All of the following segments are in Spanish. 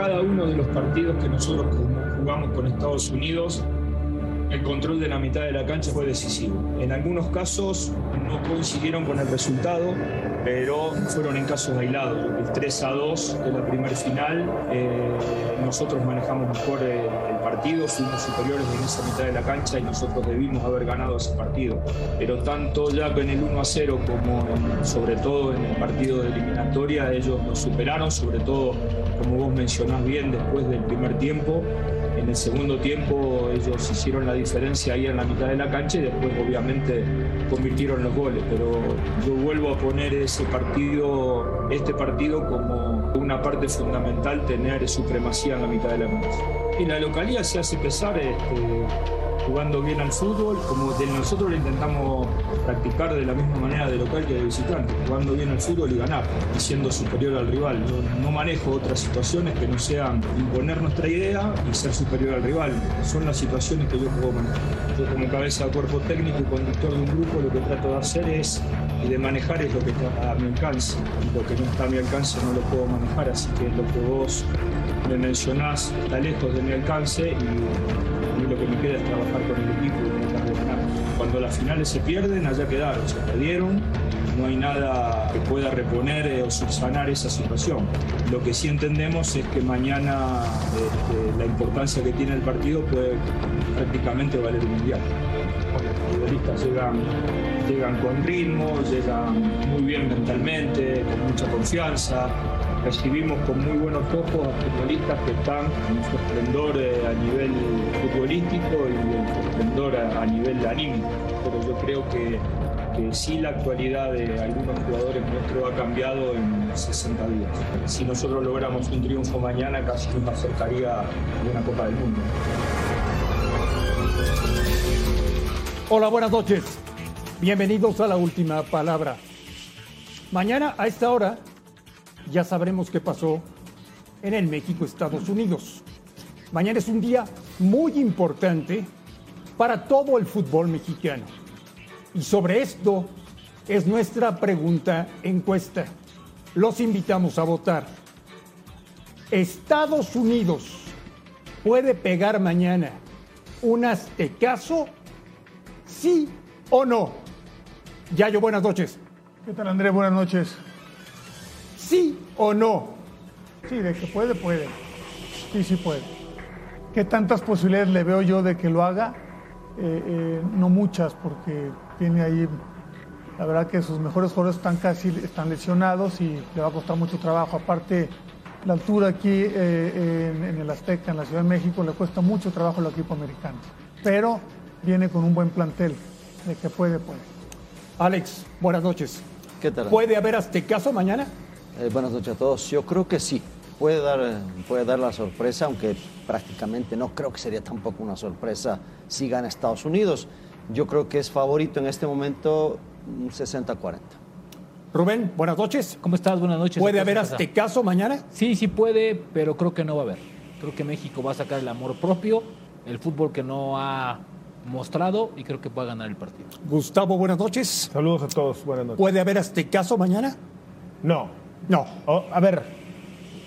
Cada uno de los partidos que nosotros jugamos con Estados Unidos, el control de la mitad de la cancha fue decisivo. En algunos casos no coincidieron con el resultado, pero fueron en casos aislados. El 3 a 2 de la primer final, eh, nosotros manejamos mejor el, el partido, fuimos superiores en esa mitad de la cancha y nosotros debimos haber ganado ese partido. Pero tanto ya en el 1 a 0 como en- sobre todo en el partido de eliminatoria, ellos nos superaron, sobre todo, como vos mencionás bien, después del primer tiempo. En el segundo tiempo ellos hicieron la diferencia ahí en la mitad de la cancha y después obviamente convirtieron los goles. Pero yo vuelvo a poner ese partido, este partido como una parte fundamental, tener supremacía en la mitad de la cancha. Y la localidad se hace pesar este, jugando bien al fútbol, como nosotros lo intentamos practicar de la misma manera de local que de visitante, jugando bien al fútbol y ganar, y siendo superior al rival. Yo no manejo otras situaciones que no sean imponer nuestra idea y ser superior al rival. Son las situaciones que yo puedo manejar. Yo como cabeza de cuerpo técnico y conductor de un grupo lo que trato de hacer es y de manejar es lo que está a mi alcance. Y lo que no está a mi alcance no lo puedo manejar, así que lo que vos me mencionás está lejos de mi alcance y lo que me queda es trabajar con el equipo y tratar de ganar. Cuando las finales se pierden, allá quedaron, se perdieron, no hay nada que pueda reponer eh, o subsanar esa situación. Lo que sí entendemos es que mañana este, la importancia que tiene el partido puede prácticamente valer el mundial. Los futbolistas llegan, llegan con ritmo, llegan muy bien mentalmente, con mucha confianza. Recibimos con muy buenos ojos a futbolistas que están en su esplendor eh, a nivel futbolístico y en su esplendor a, nivel anímico. Pero yo creo que, que sí la actualidad de algunos jugadores nuestros ha cambiado en 60 días. Si nosotros logramos un triunfo mañana, casi nos acercaría a una Copa del Mundo. Hola, buenas noches. Bienvenidos a la última palabra. Mañana a esta hora ya sabremos qué pasó en el México-Estados Unidos. Mañana es un día muy importante para todo el fútbol mexicano. Y sobre esto es nuestra pregunta encuesta. Los invitamos a votar. ¿Estados Unidos puede pegar mañana un aztecaso? ¿Sí o no? Yayo, buenas noches. ¿Qué tal, André? Buenas noches. ¿Sí o no? Sí, de que puede, puede. Sí, sí puede. ¿Qué tantas posibilidades le veo yo de que lo haga? Eh, eh, no muchas, porque tiene ahí, la verdad que sus mejores jugadores están casi están lesionados y le va a costar mucho trabajo. Aparte, la altura aquí eh, en, en el Azteca, en la Ciudad de México, le cuesta mucho trabajo al equipo americano. Pero viene con un buen plantel, de que puede, puede. Alex, buenas noches. ¿Qué tal? ¿Puede haber aztecaso mañana? Eh, buenas noches a todos. Yo creo que sí. Puede dar, puede dar la sorpresa, aunque prácticamente no creo que sería tampoco una sorpresa si gana Estados Unidos. Yo creo que es favorito en este momento un 60-40. Rubén, buenas noches. ¿Cómo estás? Buenas noches. ¿Puede ¿Qué haber pasa? aztecaso mañana? Sí, sí puede, pero creo que no va a haber. Creo que México va a sacar el amor propio, el fútbol que no ha mostrado y creo que va a ganar el partido. Gustavo, buenas noches. Saludos a todos, buenas noches. ¿Puede haber aztecaso mañana? No. No. A ver,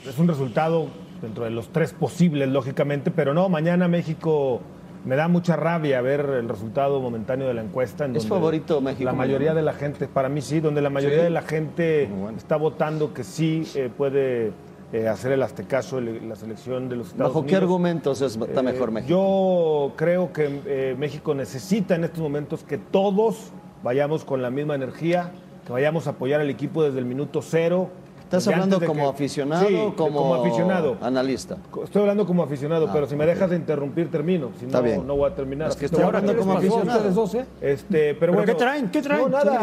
es un resultado dentro de los tres posibles, lógicamente, pero no, mañana México me da mucha rabia ver el resultado momentáneo de la encuesta. En ¿Es donde favorito México La mayoría de la gente, para mí sí, donde la mayoría Sí. de la gente bueno. está votando que sí eh, puede eh, hacer el aztecaso el- la selección de los Estados ¿Bajo qué Unidos. argumentos es- está Eh, mejor México? Yo creo que México necesita en estos momentos que todos vayamos con la misma energía, que vayamos a apoyar al equipo desde el minuto cero, ¿Estás hablando como que- aficionado Sí, o como, como aficionado. analista? Estoy hablando como aficionado, Ah, pero si me dejas de interrumpir, termino. Si Está no, bien. no voy a terminar. Es que estoy hablando como aficionado. ustedes dos, eh? Este, pero, ¿Pero bueno, qué traen? ¿Qué traen? No, nada,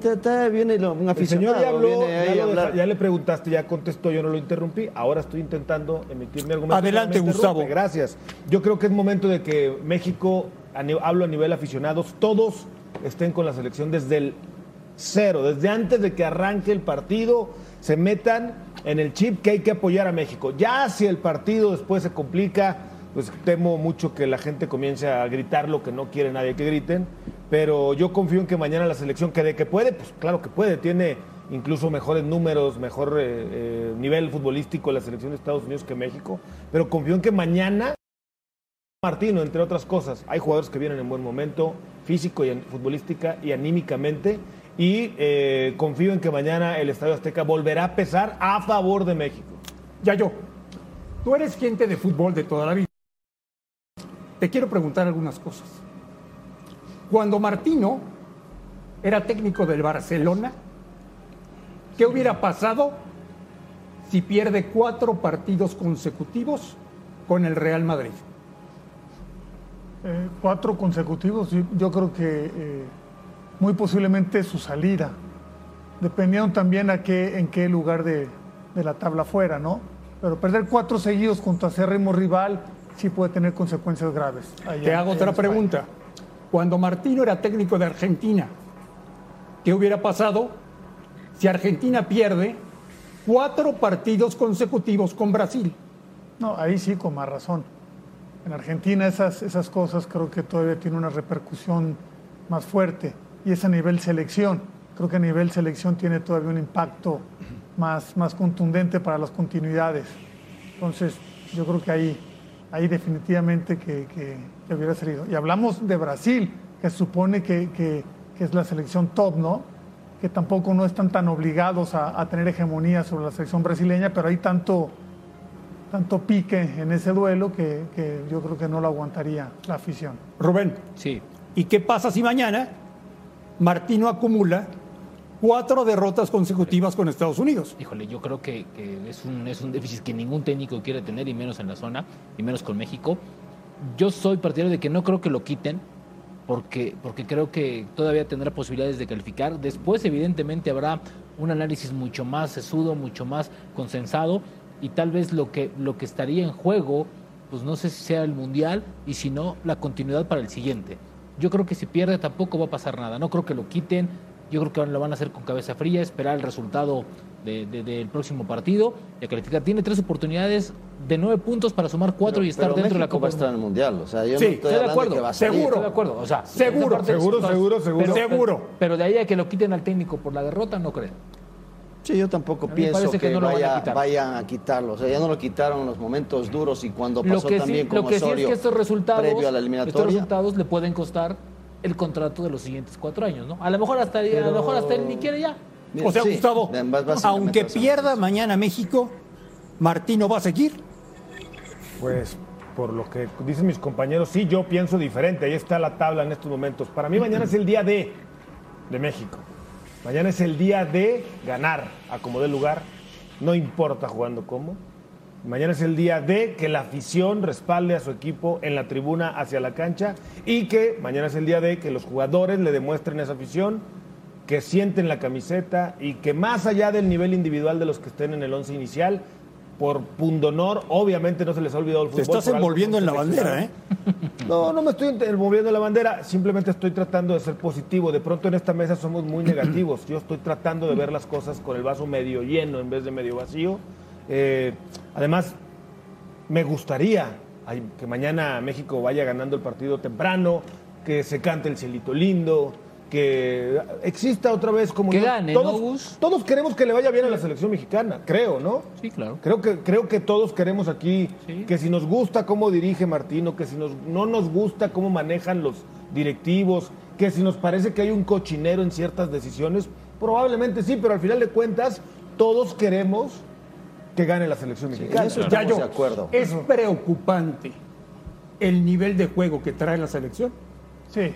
¿Qué traen? viene un El aficionado. señor ya habló, viene ahí ya, a lo hablar. deja- ya le preguntaste, ya contestó, yo no lo interrumpí. Ahora estoy intentando emitir mi argumento. Adelante, Gustavo. Gracias. Yo creo que es momento de que México, hablo a nivel aficionados, todos estén con la selección desde el cero, desde antes de que arranque el partido, se metan en el chip que hay que apoyar a México. Ya si el partido después se complica, pues temo mucho que la gente comience a gritar lo que no quiere nadie que griten, pero yo confío en que mañana la selección que de que puede, pues claro que puede, tiene incluso mejores números, mejor eh, eh, nivel futbolístico la selección de Estados Unidos que México, pero confío en que mañana Martino, entre otras cosas, hay jugadores que vienen en buen momento, físico y futbolística y anímicamente, y eh, confío en que mañana el Estadio Azteca volverá a pesar a favor de México. Ya yo, tú eres gente de fútbol de toda la vida. Te quiero preguntar algunas cosas. Cuando Martino era técnico del Barcelona, ¿qué hubiera pasado si pierde cuatro partidos consecutivos con el Real Madrid? Eh, cuatro consecutivos, yo creo que eh, muy posiblemente su salida, dependiendo también a qué, en qué lugar de, de la tabla fuera, ¿no? Pero perder cuatro seguidos contra acérrimo rival sí puede tener consecuencias graves. allá- Te hago otra pregunta. Cuando Martino era técnico de Argentina, ¿qué hubiera pasado si Argentina pierde cuatro partidos consecutivos con Brasil? No, ahí sí, con más razón. En Argentina esas, esas cosas creo que todavía tienen una repercusión más fuerte y es a nivel selección. Creo que a nivel selección tiene todavía un impacto más, más contundente para las continuidades. Entonces, yo creo que ahí, ahí definitivamente que, que- que hubiera salido. Y hablamos de Brasil, que se supone que, que- que es la selección top, ¿no? Que tampoco no están tan obligados a, a tener hegemonía sobre la selección brasileña, pero hay tanto, tanto pique en ese duelo que, que yo creo que no lo aguantaría la afición. Rubén, Sí, ¿y qué pasa si mañana Martino acumula cuatro derrotas consecutivas con Estados Unidos? híjole, yo creo que, es, un, es un déficit que ningún técnico quiere tener, y menos en la zona, y menos con México. Yo soy partidario de que no creo que lo quiten, porque, porque creo que todavía tendrá posibilidades de calificar. Después, evidentemente, habrá un análisis mucho más sesudo, mucho más consensado, y tal vez lo que, lo que estaría en juego, pues no sé si sea el Mundial, y si no, la continuidad para el siguiente. Yo creo que si pierde tampoco va a pasar nada. No creo que lo quiten. Yo creo que lo van a hacer con cabeza fría, esperar el resultado de- de- del próximo partido y a calificar. Tiene tres oportunidades de nueve puntos para sumar cuatro Pero- y estar pero dentro de la Copa va a estar en el Mundial. O sea, yo Sí, no estoy Estoy de acuerdo, que va a seguro. Estoy de acuerdo. O sea, Seguro, seguro, seguro, seguro. Pero, Seguro. Pero de ahí a que lo quiten al técnico por la derrota, no creo. Sí, yo tampoco pienso que, que no lo van a vaya- quitar. vayan a quitarlo. O sea, ya no lo quitaron en los momentos duros y cuando Lo pasó que, sí, también lo con que sí es Osorio que estos resultados, previo a la estos eliminatoria. resultados le pueden costar el contrato de los siguientes cuatro años, ¿no? A lo mejor hasta, a lo mejor hasta él ni quiere ya. O sea, Sí, Gustavo, aunque pierda mañana México, Martino va a seguir. Pues por lo que dicen mis compañeros, sí, yo pienso diferente. Ahí está la tabla en estos momentos. Para mí mañana es el día de, de México. Mañana es el día de ganar a como dé lugar. No importa jugando cómo. Mañana es el día de que la afición respalde a su equipo en la tribuna hacia la cancha y que mañana es el día de que los jugadores le demuestren esa afición que sienten la camiseta y que más allá del nivel individual de los que estén en el once inicial, por pundonor, obviamente no se les ha olvidado el Te fútbol. estás por algo envolviendo en la bandera, ¿eh? No, no me estoy envolviendo en la bandera, simplemente estoy tratando de ser positivo. De pronto en esta mesa somos muy negativos. Yo estoy tratando de ver las cosas con el vaso medio lleno en vez de medio vacío. Eh, además, me gustaría que mañana México vaya ganando el partido temprano, que se cante el cielito lindo, que exista otra vez como Que gane, ¿no, todos, Gus? todos queremos que le vaya bien a la selección mexicana, creo, ¿no? Sí, claro. Creo que, creo que todos queremos aquí Sí. que si nos gusta cómo dirige Martino, que si nos, no nos gusta cómo manejan los directivos, que si nos parece que hay un cochinero en ciertas decisiones, probablemente sí, pero al final de cuentas todos queremos que gane la selección mexicana. eso Ya Estamos yo, de acuerdo. es preocupante el nivel de juego que trae la selección. Sí.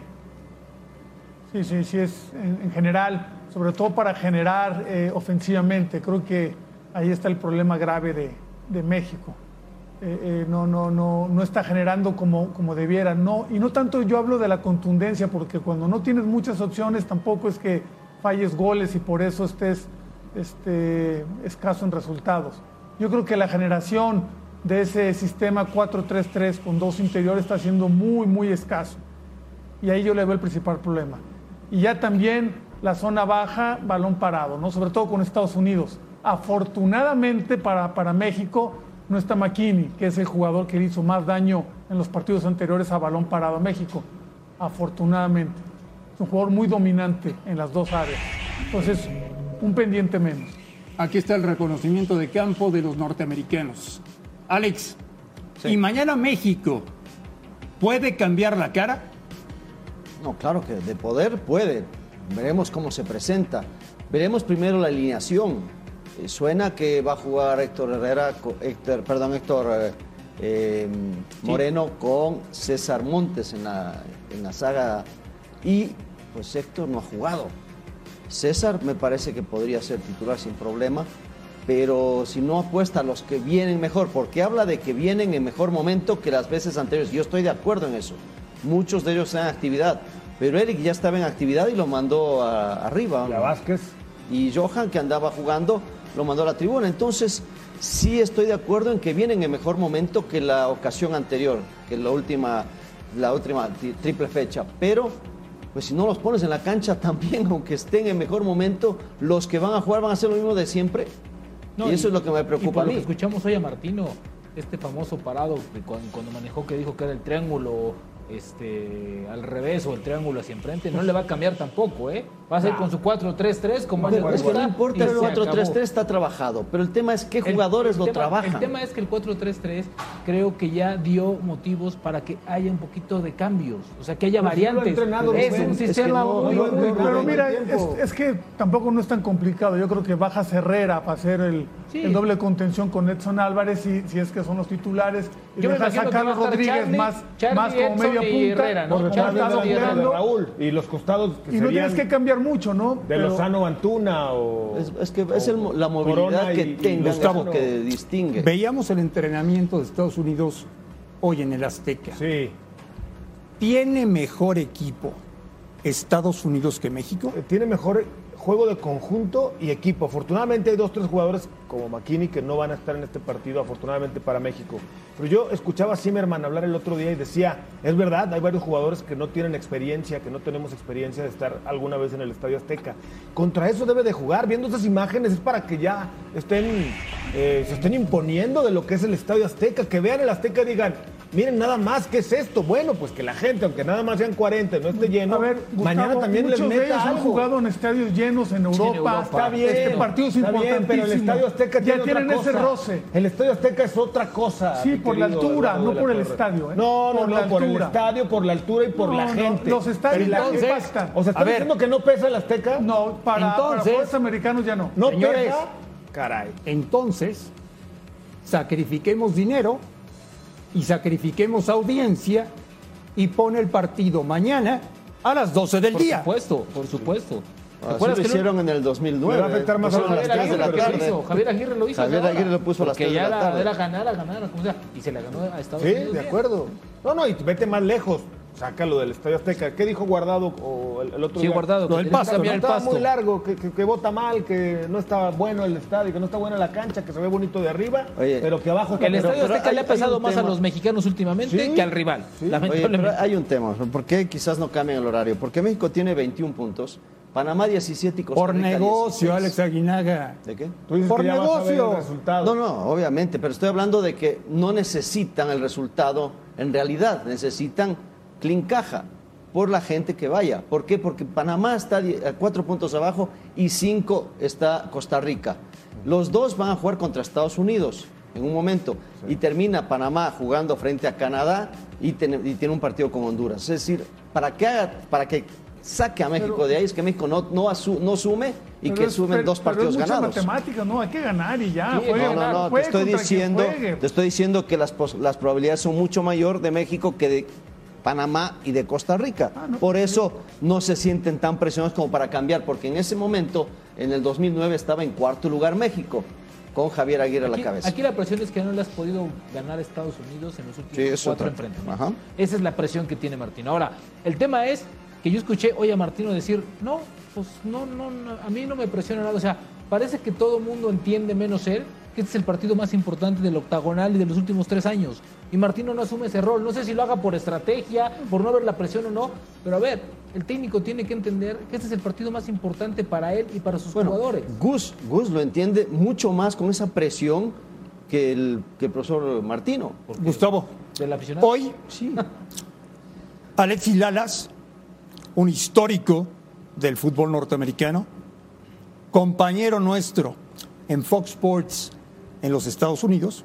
Sí, sí, sí, es en, en general, sobre todo para generar eh, ofensivamente. Creo que ahí está el problema grave de, de México. Eh, eh, no, no, no, no está generando como, como debiera. No, y no tanto yo hablo de la contundencia, porque cuando no tienes muchas opciones tampoco es que falles goles y por eso estés este, escaso en resultados. Yo creo que la generación de ese sistema 4-3-3 con dos interiores está siendo muy, muy escaso. Y ahí yo le veo el principal problema. Y ya también la zona baja, balón parado, ¿no? sobre todo con Estados Unidos. Afortunadamente para, para México no está McKinney, que es el jugador que le hizo más daño en los partidos anteriores a balón parado a México. Afortunadamente. Es un jugador muy dominante en las dos áreas. Entonces, un pendiente menos. Aquí está el reconocimiento de campo de los norteamericanos. Alex, ¿y mañana México puede cambiar la cara? No, claro que de poder puede. Veremos cómo se presenta. Veremos primero la alineación. Eh, suena que va a jugar Héctor Herrera, Héctor, perdón, Héctor eh, eh, Moreno con César Montes en la, en la saga. Y pues Héctor no ha jugado. César me parece que podría ser titular sin problema, pero si no apuesta a los que vienen mejor, porque habla de que vienen en mejor momento que las veces anteriores. Yo estoy de acuerdo en eso. Muchos de ellos están en actividad, pero Eric ya estaba en actividad y lo mandó a- arriba. Y a Vázquez. Y Johan, que andaba jugando, lo mandó a la tribuna. Entonces, sí estoy de acuerdo en que vienen en mejor momento que la ocasión anterior, que la última, la última tri- triple fecha. Pero, pues si no los pones en la cancha también, aunque estén en mejor momento, los que van a jugar van a hacer lo mismo de siempre. No, y eso es lo que me y preocupa por a lo que mí. escuchamos hoy a Martino, este famoso parado cuando manejó que dijo que era el triángulo este, al revés o el triángulo hacia enfrente, no le va a cambiar tampoco, ¿eh? Va a ser con su 4-3-3 como ayer es que no importa, el se 4-3-3 acabó. está trabajado, pero el tema es qué El- jugadores el lo tema- trabajan. El tema es que el 4-3-3 creo que ya dio motivos para que haya un poquito de cambios, o sea, que haya lo ha variantes. es un es que sistema no, muy, no, muy bueno. Pero mira, el es, es que tampoco no es tan complicado. Yo creo que bajas Herrera para hacer el, Sí. el doble contención con Edson Álvarez, si, si es que son los titulares. Y Yo dejas a Carlos Rodríguez Charlie, más, Charlie, más como Edson media y. Herrera, ¿no? Por ya detrás de Raúl. Y los costados que Y no tienes que cambiar mucho, ¿no? de Pero- Lozano Antuna o. Es, es que es el la movilidad que tengan, es que distingue. Veíamos el entrenamiento de Estados Unidos hoy en el Azteca. Sí. ¿Tiene mejor equipo Estados Unidos que México? Eh, Tiene mejor juego de conjunto y equipo. Afortunadamente hay dos, tres jugadores como McKinney que no van a estar en este partido, afortunadamente para México. Pero yo escuchaba a Zimmerman hablar el otro día y decía, es verdad, hay varios jugadores que no tienen experiencia, que no tenemos experiencia de estar alguna vez en el Estadio Azteca. Contra eso debe de jugar. Viendo esas imágenes es para que ya estén, eh, se estén imponiendo de lo que es el Estadio Azteca, que vean el Azteca y digan, miren nada más, ¿qué es esto? Bueno, pues que la gente, aunque nada más sean 40 y no esté lleno, A ver, Gustavo, mañana también les muchos de ellos meta han jugado en estadios llenos en Europa. Europa. Está bien, Este bien, importantísimos. pero el Estadio Azteca ya tiene tienen otra ese cosa. roce. El Estadio Azteca es otra cosa. Sí, por la altura, no por el estadio, ¿eh? No, no, Por no, la por el altura. estadio, por la altura y por No, la no, gente. los estadios Pero la no gente- impactan. O sea, ¿estás diciendo que no pesa el Azteca? No, para, Entonces- para jugadores americanos ya no. ¿No Señores. pesa? Caray. Entonces, sacrifiquemos dinero y sacrifiquemos audiencia y pone el partido mañana a las 12 del Por día. supuesto, por supuesto. ¿Te Así lo que hicieron en el 2009. Le va a afectar más a las Javier 3 de Aguirre la lo tarde. hizo, Javier Aguirre lo hizo. Javier. Aguirre lo puso a las Porque 3 de ya la era, tarde. era ganar, a ganar, como sea. Y se la ganó a Estados Sí, Unidos. de bien. acuerdo. No, no, y vete más lejos. Sácalo del Estadio Azteca. ¿Qué dijo Guardado o el, el otro Sí, día? Guardado, que tenía que pasto, Que el estaba pasto. muy largo, que, que, que vota mal, que no estaba bueno el estadio, que no está buena la cancha, que se ve bonito de arriba, Oye, pero que abajo está El Estadio pero Azteca le ha pesado más a los mexicanos últimamente Sí, que al rival. sí. Oye, Lamentablemente. pero hay un tema. ¿Por qué quizás no cambian el horario? Porque México tiene 21 puntos, Panamá 17 y Costa Por Rica negocio, 16. Alex Aguinaga. ¿De qué? Tú dices Por que ya vas a ver negocio. el. No, no, obviamente, pero estoy hablando de que no necesitan el resultado en realidad, necesitan clean caja por la gente que vaya. ¿Por qué? Porque Panamá está a cuatro puntos abajo y cinco está Costa Rica. Los dos van a jugar contra Estados Unidos en un momento y termina Panamá jugando frente a Canadá y, tiene- y tiene un partido con Honduras. Es decir, para que, haga, para que saque a México Pero- de ahí es que México no, no, asu- no sume y que es- sumen pero- dos pero partidos es ganados. matemática, no, hay que ganar y ya. Sí, juegue, No, no, no, te estoy diciendo, te estoy diciendo que las, las probabilidades son mucho mayor de México que de, Panamá y de Costa Rica. Por eso no se sienten tan presionados como para cambiar, porque en ese momento, en el 2009, estaba en cuarto lugar México, con Javier Aguirre a la cabeza. aquí la presión es que no le has podido ganar a Estados Unidos en los últimos Sí, cuatro enfrentamientos. Ajá. Esa es la presión que tiene Martino. Ahora, el tema es que yo escuché hoy a Martino decir, no, pues no, no, no, a mí no me presiona nada. O sea, parece que todo el mundo entiende menos él que este es el partido más importante del octagonal y de los últimos tres años. Y Martino no asume ese rol. No sé si lo haga por estrategia, por no ver la presión o no. Pero a ver, el técnico tiene que entender que este es el partido más importante para él y para sus jugadores. Gus, Gus lo entiende mucho más con esa presión que el, que el profesor Martino. Gustavo, Del aficionado. hoy Alexis Lalas, un histórico del fútbol norteamericano, compañero nuestro en Fox Sports en los Estados Unidos,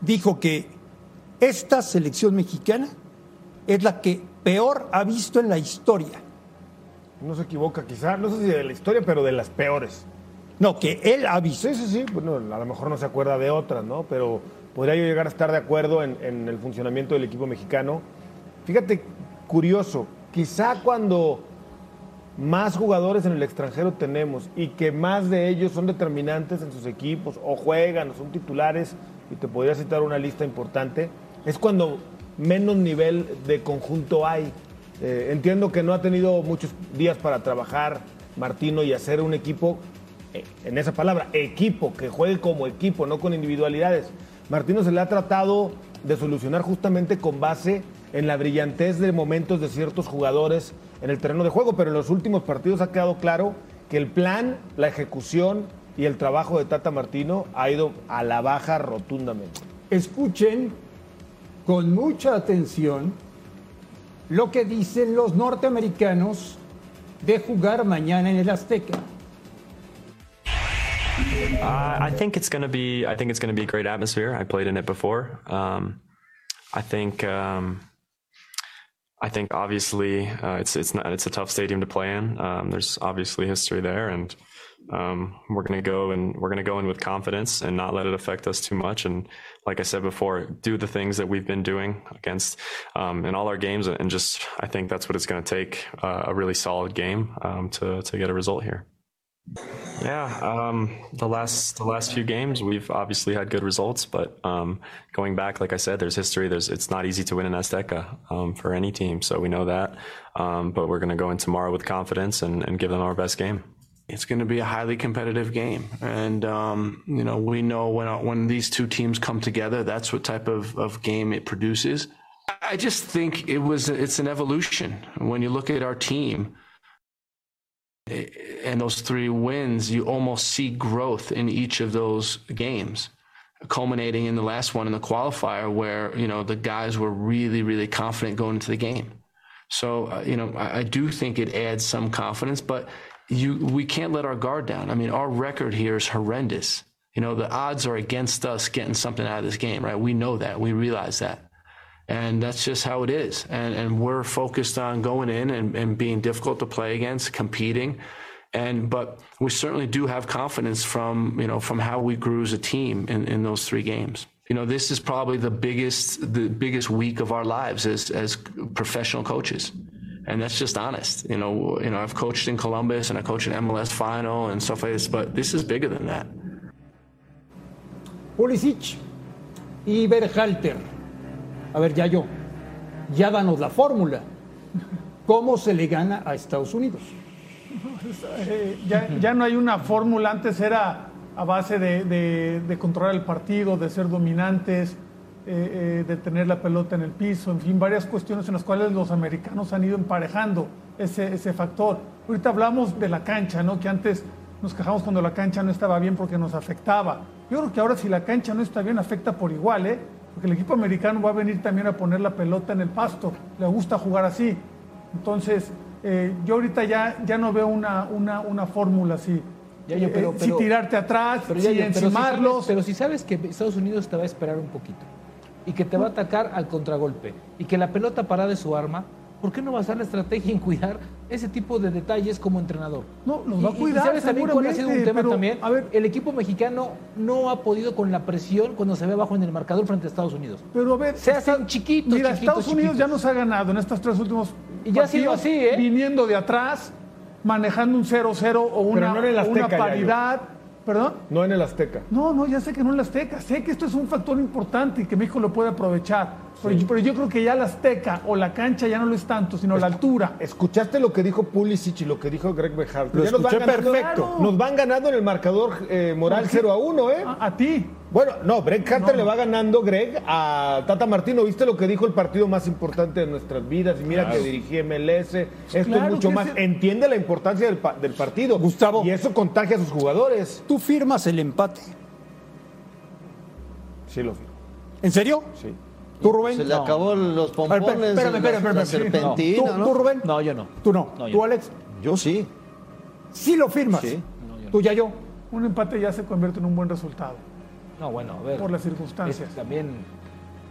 dijo que esta selección mexicana es la que peor ha visto en la historia. No se equivoca quizá, no sé si de la historia, pero de las peores. No, que él ha visto. Sí, sí, sí. Bueno, a lo mejor no se acuerda de otras, ¿no? Pero podría yo llegar a estar de acuerdo en, en el funcionamiento del equipo mexicano. Fíjate, curioso, quizá cuando más jugadores en el extranjero tenemos y que más de ellos son determinantes en sus equipos o juegan o son titulares, y te podría citar una lista importante, es cuando menos nivel de conjunto hay. Eh, entiendo que no ha tenido muchos días para trabajar Martino y hacer un equipo, eh, en esa palabra, equipo, que juegue como equipo, no con individualidades. Martino se le ha tratado de solucionar justamente con base en la brillantez de momentos de ciertos jugadores en el terreno de juego, pero en los últimos partidos ha quedado claro que el plan, la ejecución y el trabajo de Tata Martino ha ido a la baja rotundamente. Escuchen con mucha atención lo que dicen los norteamericanos de jugar mañana en el Azteca. Uh, I think it's gonna be. I think it's gonna be a great atmosphere. I played in it before. Um, I think. Um, I think obviously uh, it's it's not it's a tough stadium to play in. Um, there's obviously history there, and um, we're gonna go and we're gonna go in with confidence and not let it affect us too much. And like I said before, do the things that we've been doing against um, in all our games, and just I think that's what it's gonna take uh, a really solid game um, to to get a result here. Yeah, um, the last the last few games we've obviously had good results, but um, going back, like I said, there's history. There's it's not easy to win in Azteca um, for any team, so we know that. Um, but we're going to go in tomorrow with confidence and, and give them our best game. It's going to be a highly competitive game, and um, you know we know when when these two teams come together, that's what type of, of game it produces. I just think it was it's an evolution. When you look at our team and those three wins, you almost see growth in each of those games, culminating in the last one in the qualifier, where you know the guys were really really confident going into the game. So uh, you know I, I do think it adds some confidence, but you we can't let our guard down. I mean our record here is horrendous. You know the odds are against us getting something out of this game, right? We know that, we realize that. And that's just how it is. And, and we're focused on going in and, and being difficult to play against, competing. And but we certainly do have confidence from you know from how we grew as a team in, in those three games. You know, this is probably the biggest the biggest week of our lives as as professional coaches. And that's just honest. You know, you know, I've coached in Columbus and I coached in MLS final and stuff like this, but this is bigger than that. Pulisic y Berhalter. A ver, ya yo. Ya danos la fórmula. ¿Cómo se le gana a Estados Unidos? Ya, ya no hay una fórmula, antes era a base de, de- de controlar el partido, de ser dominantes, eh, eh, de tener la pelota en el piso, en fin, varias cuestiones en las cuales los americanos han ido emparejando ese, ese factor. Ahorita hablamos de la cancha, ¿no? que antes nos quejamos cuando la cancha no estaba bien porque nos afectaba. Yo creo que ahora si la cancha no está bien afecta por igual, ¿eh? Porque el equipo americano va a venir también a poner la pelota en el pasto, le gusta jugar así. Entonces, eh, yo ahorita ya, ya no veo una, una, una fórmula así. Ya, ya, Eh, pero- eh, pero- si tirarte atrás, Pero, ya, si ya, pero si encimarlos. sabes- pero si sabes que Estados Unidos te va a esperar un poquito y que te va a atacar al contragolpe y que la pelota parada es su arma, ¿por qué no basar la estrategia en cuidar ese tipo de detalles como entrenador. No, los va a Y- y cuidar, ¿sabes también cuál ha sido un tema pero, también? a ver- el equipo mexicano no ha podido con la presión cuando se ve abajo en el marcador frente a Estados Unidos. Pero a ver, Se está- hacen chiquitos, Mira, chiquitos, Estados Unidos chiquitos. ya nos ha ganado en estos tres últimos Y ya ha sido así, ¿eh? Viniendo de atrás, manejando un 0-0 o una, no una paridad. ¿Perdón? No en el Azteca. No, no, ya sé que no en la Azteca. Sé que esto es un factor importante y que México lo puede aprovechar. Pero, yo, pero yo creo que ya la Azteca o la cancha ya no lo es tanto, sino la altura. ¿Escuchaste lo que dijo Pulisic y lo que dijo Greg Bejar? Lo Ya nos van escuché ganando- perfecto. Nos van ganando en el marcador eh, moral ¿Por qué? 0 a 1, ¿eh? A, a ti. Bueno, no, Greg Carter No. le va ganando, Greg, a Tata Martino. ¿Viste lo que dijo el partido más importante de nuestras vidas? Y mira que dirigí MLS. Esto Claro es mucho más. es- Entiende la importancia del, pa- del partido. Gustavo. Y eso contagia a sus jugadores. Tú firmas el empate. Sí, lo firmo. ¿En serio? Sí. ¿Tú, Rubén? Se le acabó los pompones, ver, espérame, espérame, la- espérame, la espérame. serpentina, ¿Tú, ¿no? tú, Rubén? No, yo no. Tú no. No, yo ¿Tú. Alex? Yo sí. Sí lo firmas. Sí. ¿Tú ya yo? Un empate ya se convierte en un buen resultado. No, bueno, a ver. Por las circunstancias. es- también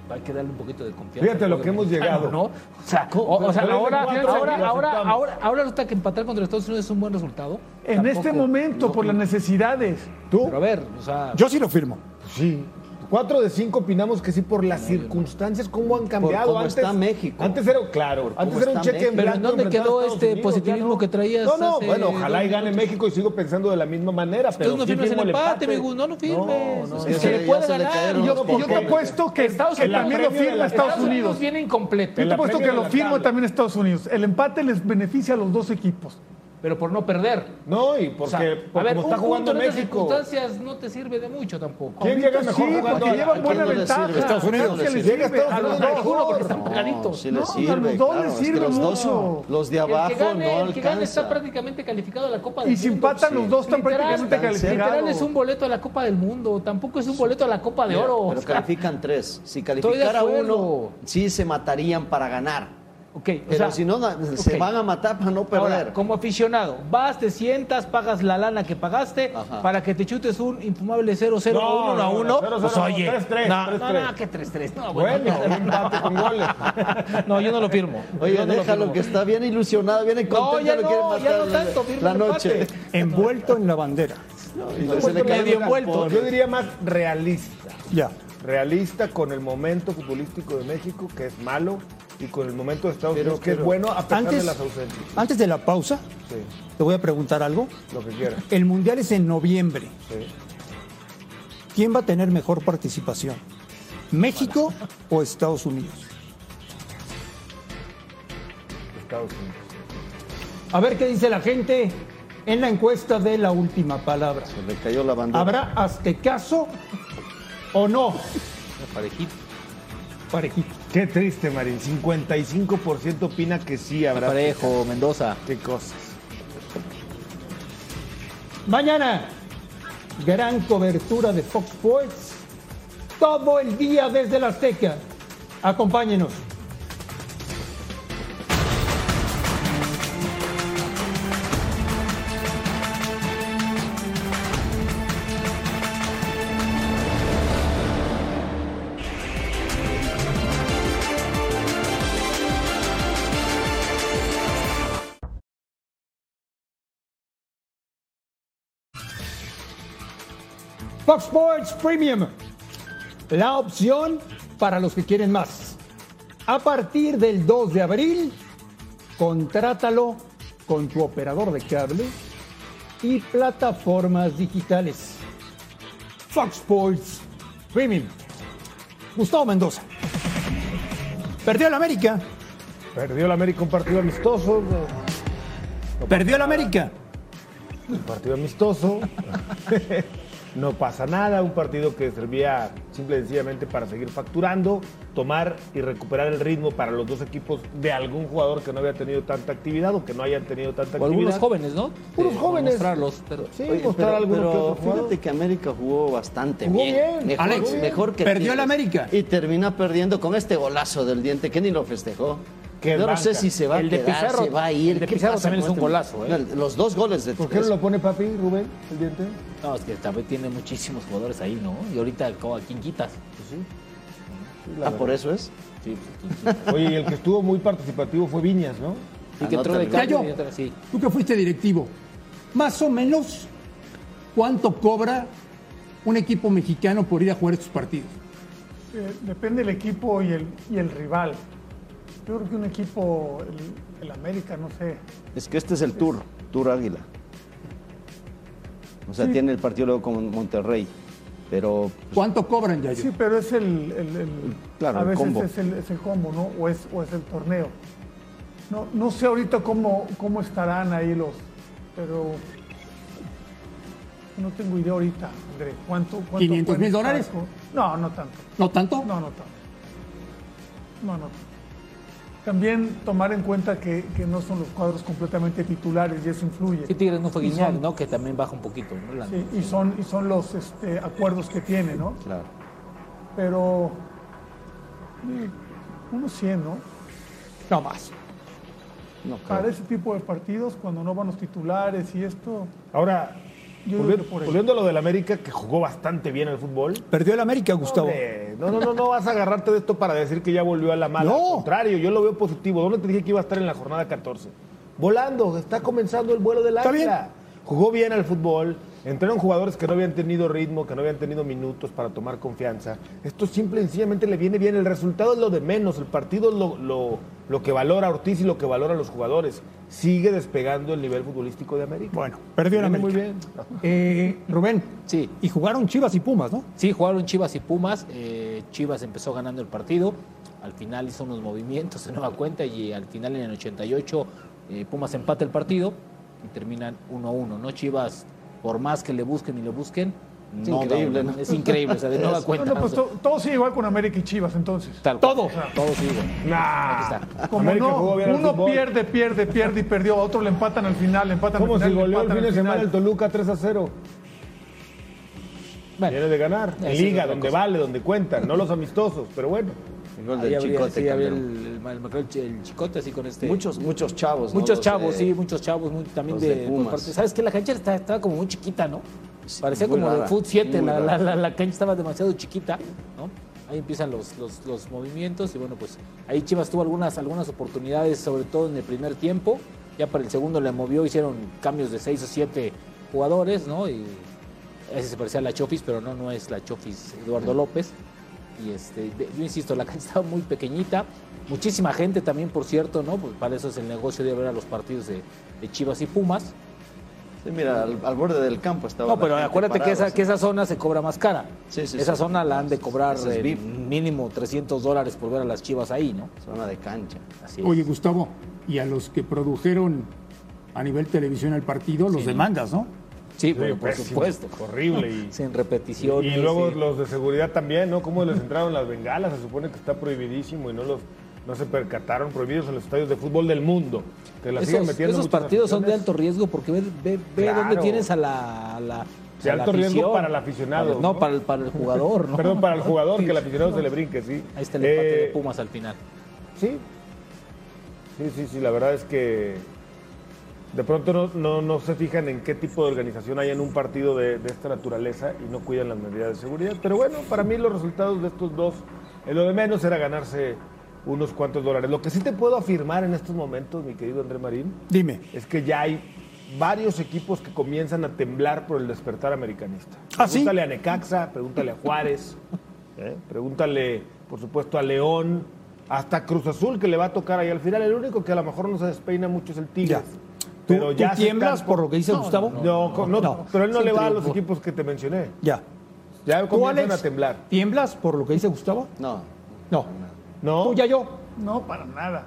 hay que darle un poquito de confianza. Fíjate lo que hemos llegado. ¿no? O sea, o- o sea, ahora, ahora, ahora, ahora, ahora resulta que empatar contra Estados Unidos es un buen resultado. En este momento, por las necesidades. ¿Tú? Pero a ver, o sea, Yo sí lo firmo. Sí. Cuatro de cinco opinamos que sí por las circunstancias, cómo han cambiado. cómo antes, está México. Antes era, claro, antes era un cheque en México. Pero ¿en blanco dónde quedó este Unidos, positivismo no. que traías No, no, hace bueno, ojalá y gane? México y sigo pensando de la misma manera, pero Entonces no firmes el empate, Gus, no lo firmes. No, no, Es no. que Ya se le puede ganar. yo, te apuesto que, Estados Unidos- también lo firma Estados Unidos. Viene incompleto. Yo te apuesto que lo firma también Estados Unidos. El empate les beneficia a los dos equipos. Pero por no perder. No, y O porque, sea, por a ver, como un está jugando punto en México. circunstancias no te sirve de mucho tampoco. ¿Quién llega Sí, mejor jugando? porque a- llevan a- buena no ventaja. Estados Unidos. Claro Llega A los dos. Porque están No, pegaditos. sí No, les a sirve, los dos claro. les es que sirve los dos, mucho. los de El que abajo gane, no el que gane está prácticamente calificado a la Copa del Y si Mundo. empatan sí. los dos están Literal, prácticamente cerca. Literal calificados. es un boleto a la Copa del Mundo, tampoco es un boleto a la Copa de Oro. Pero O califican tres. Si calificara uno, sí se matarían para ganar. Ok, o Pero sea, si no, se ok. van a matar para no perder. Ahora, como aficionado, vas, te sientas, pagas la lana que pagaste Ajá. para que te chutes un infumable 0-0 No, o 1 a no, 1. 0-0, Pues oye, 3-3, no, 3-3. no, no, que 3-3. No, bueno, Bueno, un empate con goles. no, yo no lo firmo. Oye, Yo no lo déjalo firmo. que está bien ilusionado, viene No, contento, ya le quiere no, matar ya no la- tanto, la noche. Envuelto en la bandera. Y se le medio el envuelto. Yo diría más realista. Ya. Realista con el momento futbolístico de México, que es malo, y con el momento de Estados Pero- Unidos, que es pero- bueno a pesar Antes, de las ausencias. antes de la pausa, Sí, te voy a preguntar algo. lo que quieras. El Mundial es en noviembre. Sí. ¿Quién va a tener mejor participación? ¿México o Estados Unidos? Estados Unidos. A ver qué dice la gente en la encuesta de la última palabra. Se le cayó la bandera. ¿Habrá aztecaso o no? Parejito. Parejito. Qué triste, Marín. 55% opina que sí habrá. Parejo, Mendoza. Qué cosas. Mañana, gran cobertura de Fox Sports. Todo el día desde la Azteca. Acompáñenos. Fox Sports Premium, la opción para los que quieren más. A partir del 2 de abril, contrátalo con tu operador de cable y plataformas digitales. Fox Sports Premium. Gustavo Mendoza. Perdió el América. Perdió el América un partido amistoso. Perdió el América. Un partido amistoso. no pasa nada. Un partido que servía simple y sencillamente para seguir facturando, tomar y recuperar el ritmo para los dos equipos de algún jugador que no había tenido tanta actividad o que no hayan tenido tanta O actividad. algunos jóvenes, ¿no? Puros Eh, jóvenes. Mostrarlos, pero... Sí, Oye, mostrar pero, alguno pero que fíjate que América jugó bastante Jugó bien. bien. Mejor, Alex, mejor que perdió el. América. Y termina perdiendo con este golazo del diente que ni lo festejó. Yo no banca. sé si se va El a de quedar, Pizarro- se va a ir. el de ¿Qué Pizarro también es un este- golazo, ¿eh? No, Los dos goles de ¿Por qué no lo pone papi, Rubén, el diente? No, es que también tiene muchísimos jugadores ahí, ¿no? Y ahorita, ¿cómo- ¿a quién quitas? Ah, por eso es. Sí, pues, ¿a quién quitas? Oye, y el que estuvo muy participativo fue Viñas, ¿no? Y que entró de cambio sí. Tú que fuiste directivo, más o menos, ¿cuánto cobra un equipo mexicano por ir a jugar estos partidos? Eh, depende del equipo y el, y el rival. Yo creo que un equipo, el, el América, no sé. Es que este es el Tour, Tour Águila. O sea, Sí. tiene el partido luego con Monterrey. Pero ¿Cuánto cobran, Yayo? Sí, pero es el, el- el- Claro, a el veces combo. es el, es el combo, ¿no? O es, o es el torneo. No, no sé ahorita cómo, cómo estarán ahí los, pero no tengo idea ahorita, André. ¿Cuánto, cuánto 500 pueden mil dólares? No, no tanto. ¿No tanto? No, no tanto. No, no tanto. También tomar en cuenta que, que no son los cuadros completamente titulares y eso influye. Sí, Tigres no fue Y Guiñac, son- ¿no? Que también baja un poquito, ¿no? Sí, y son, y son los este, acuerdos que tiene, ¿no? claro. Pero eh, unos 100, ¿no? No más. No creo. Para ese tipo de partidos, cuando no van los titulares y esto, Ahora, Yo volviendo a lo del América, que jugó bastante bien el fútbol. Perdió el América, Gustavo. Hombre, no, no, no, no vas a agarrarte de esto para decir que ya volvió a la mala. No. Al contrario, yo lo veo positivo. ¿Dónde te dije que iba a estar en la jornada 14? Volando, está comenzando el vuelo del águila. Jugó bien al fútbol. Entraron jugadores que no habían tenido ritmo, que no habían tenido minutos para tomar confianza. Esto simple y sencillamente le viene bien. El resultado es lo de menos. El partido es lo, lo- lo que valora Ortiz y lo que valora los jugadores. Sigue despegando el nivel futbolístico de América. Bueno, perdió el América. muy bien. Eh, Rubén. Sí. Y jugaron Chivas y Pumas, ¿no? Sí, jugaron Chivas y Pumas. eh, Chivas empezó ganando el partido. Al final hizo unos movimientos de nueva cuenta y al final en el 88 eh, Pumas empata el partido y terminan 1-1. ¿no? Chivas, por más que le busquen y le busquen, Es no da increíble, una- ¿no? Es increíble, o sea, de nueva cuenta. bueno, pues to- todo sigue igual con América y Chivas entonces. Tal cual. Todo. Todo sigue. Nah. Aquí está. Como América no, uno pierde, pierde, pierde y perdió, a otro le empatan al final, le empatan Como al si final, le goleó el fin de semana el Toluca 3 a 0. Bueno, de ganar. En liga, donde cosa. vale, donde cuentan, no los amistosos, pero bueno. El gol ahí del habría- Chicote. sí, habría campeón. el, el- el- el chicote así con este. Muchos, muchos chavos. ¿no? Muchos Los, chavos, eh, sí, muchos chavos, muy- también de, de por Pumas. parte- ¿Sabes qué? La cancha está- estaba como muy chiquita, ¿no? Parecía muy como de rara, Foot 7, muy la, la, rara. la- la cancha estaba demasiado chiquita, ¿no? Ahí empiezan los, los, los movimientos y bueno, pues ahí Chivas tuvo algunas, algunas oportunidades, sobre todo en el primer tiempo. Ya para el segundo le movió, hicieron cambios de 6 o 7 jugadores, ¿no? Y ese se parecía a la Chofis, pero no, no es la Chofis Eduardo López. Y este, yo insisto, la cancha estaba muy pequeñita. Muchísima gente también, por cierto, ¿no? Pues para eso es el negocio de ver a los partidos de, de Chivas y Pumas. Sí, mira, al, al borde del campo estaba. No, pero acuérdate que esa, sí. que esa zona se cobra más cara. Sí, sí, esa sí. zona la han de cobrar Ese es VIP. mínimo 300 dólares por ver a las chivas ahí, ¿no? Zona de cancha. Así es. Oye, Gustavo, y a los que produjeron a nivel televisión el partido, los demandas, ¿no? Sí, bueno, por pésimo, supuesto. Horrible. Y, Sin repeticiones. y luego sí. los de seguridad también, ¿no? ¿Cómo les entraron las bengalas? Se supone que está prohibidísimo y no los no se percataron, prohibidos en los estadios de fútbol del mundo. Que la siguen Esos, metiendo esos partidos son de alto riesgo porque ve, ve, ve Claro. dónde tienes a la. a la- De alto riesgo para el aficionado, Para- no, ¿no? Para, el, para el jugador, ¿no? Perdón, para el jugador, que el aficionado se le brinque, sí. Ahí está el empate Eh, de Pumas al final. Sí. Sí, sí, sí, la verdad es que de pronto no, no, no se fijan en qué tipo de organización hay en un partido de, de esta naturaleza y no cuidan las medidas de seguridad. Pero bueno, para mí los resultados de estos dos, eh, lo de menos era ganarse unos cuantos dólares. Lo que sí te puedo afirmar en estos momentos, mi querido André Marín, Dime. es que ya hay varios equipos que comienzan a temblar por el despertar americanista. ¿Ah, sí? Pregúntale a Necaxa, pregúntale a Juárez, ¿eh? pregúntale, por supuesto, a León, hasta Cruz Azul, que le va a tocar ahí al final. El único que a lo mejor no se despeina mucho es el Tigres. Ya. ¿Tú, Pero tú ya se tiemblas por lo que dice Gustavo? No, no, No. pero él no le va a los equipos que te mencioné. Ya. Ya ¿Tú, comienzan a temblar. tiemblas por lo que dice Gustavo? No. No. ¿No? ¿Tú ya yo? No, para nada.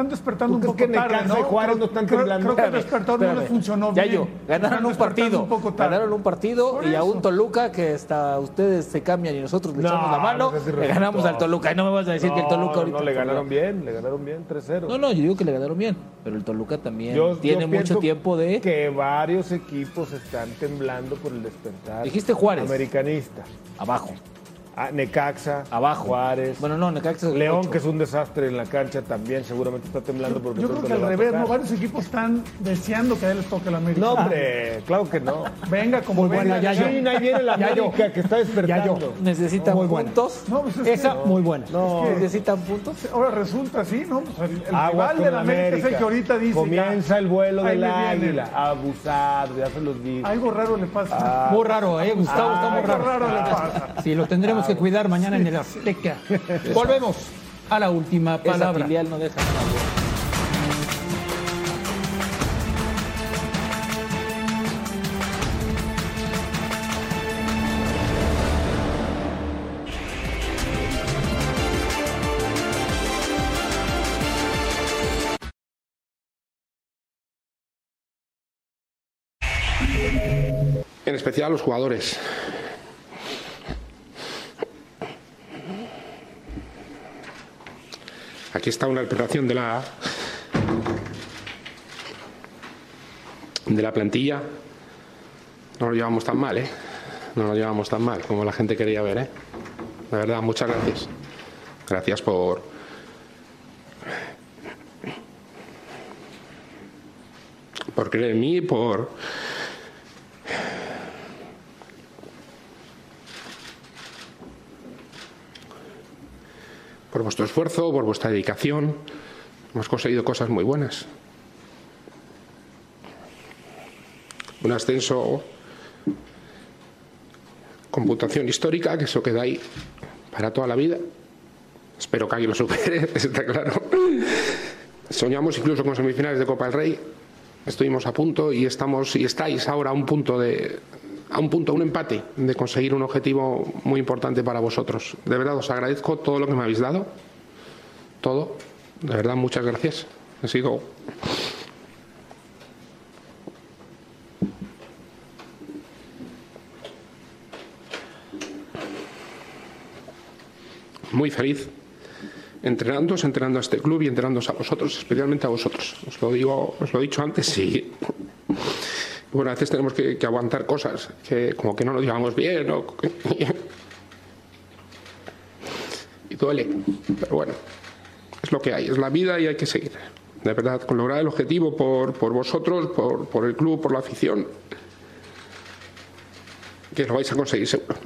Están despertando un ¿Tú poco que tarde, Necaxa ¿no? y Juárez no están creo, temblando? Creo que el Espérame, despertador no les funcionó Ya bien. yo, ganaron un partido. un poco tarde. ganaron un partido Por y a un Toluca que hasta ustedes se cambian y nosotros le No, echamos la mano. no le ganamos al Toluca. Y no me vas a decir que el Toluca ahorita. no, le ganaron bien, le ganaron bien, 3-0. No, no, yo digo que le ganaron bien. Pero el Toluca también Yo- tiene yo mucho tiempo de. Que varios equipos están temblando por el despertar. Dijiste Juárez. Americanista. Abajo. A Necaxa, Abajo. Juárez. Bueno, no, Necaxa es León, que es un desastre en la cancha, también seguramente está temblando porque Yo creo que al revés. ¿no? Varios equipos están deseando que a él les toque la América. No, hombre, claro que no. Venga, como Muy buena, venga. Yayo. Sí, ahí viene la. América que está despertando. Yayo. Necesitan Muy puntos. No, pues es que- Esa, muy buena. No, Necesitan puntos. Ahora resulta así, ¿no? Pues el, rival de la América, es el que ahorita dice. Comienza ya, el vuelo del águila. Abusado, ya se los digo. Algo raro le pasa. Ah, Muy raro, ¿eh? Gustavo está muy Algo raro. raro le pasa. Sí, lo tendremos que cuidar mañana en el Azteca. Volvemos a la última Esa palabra. filial no deja en especial a los jugadores. Aquí está una interpretación de la de la plantilla. No lo llevamos tan mal, ¿eh? No lo llevamos tan mal como la gente quería ver, ¿eh? De verdad, muchas gracias. Gracias por por creer en mí, por por vuestro esfuerzo, por vuestra dedicación. Hemos conseguido cosas muy buenas. Un ascenso con puntuación histórica, que eso queda ahí para toda la vida. Espero que alguien lo supere, está claro. Soñamos incluso con semifinales de Copa del Rey. Estuvimos a punto y estamos y estáis ahora a un punto de a un punto, a un empate de conseguir un objetivo muy importante para vosotros. De verdad os agradezco todo lo que me habéis dado. Todo. De verdad, muchas gracias. Ha sido muy feliz entrenándoos, entrenando a este club y entrenándoos a vosotros, especialmente a vosotros. Os lo digo, os lo he dicho antes, sí. Bueno, a veces tenemos que, aguantar cosas, que como que no nos llevamos bien o y duele, pero bueno, es lo que hay, es la vida y hay que seguir. De verdad, con lograr el objetivo por, por vosotros, por, por el club, por la afición, que lo vais a conseguir seguro.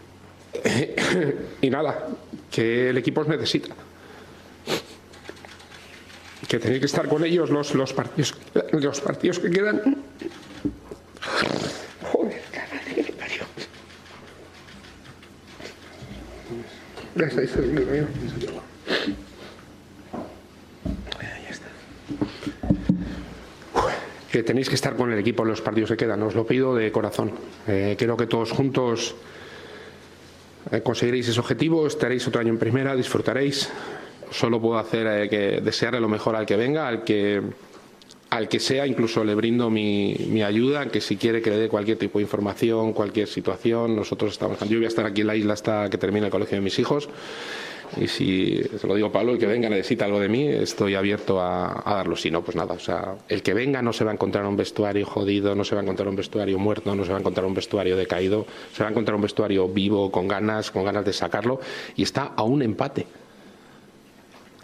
y nada, que el equipo os necesita. Que tenéis que estar con ellos los, los, partidos, los partidos que quedan. Joder, caray, que me parió. Ahí está Que tenéis que estar con el equipo en los partidos que quedan, os lo pido de corazón. Eh, creo que todos juntos eh, conseguiréis ese objetivo, estaréis otro año en primera, disfrutaréis. Solo puedo hacer eh, que desearle lo mejor al que venga, al que al que sea, incluso le brindo mi, mi ayuda, que si quiere que le dé cualquier tipo de información, cualquier situación, nosotros estamos. Yo voy a estar aquí en la isla hasta que termine el colegio de mis hijos. Y si, se lo digo Pablo, el que venga necesita algo de mí, estoy abierto a, a darlo. Si no, pues nada. O sea, el que venga no se va a encontrar un vestuario jodido, no se va a encontrar un vestuario muerto, no se va a encontrar un vestuario decaído, se va a encontrar un vestuario vivo, con ganas, con ganas de sacarlo. Y está a un empate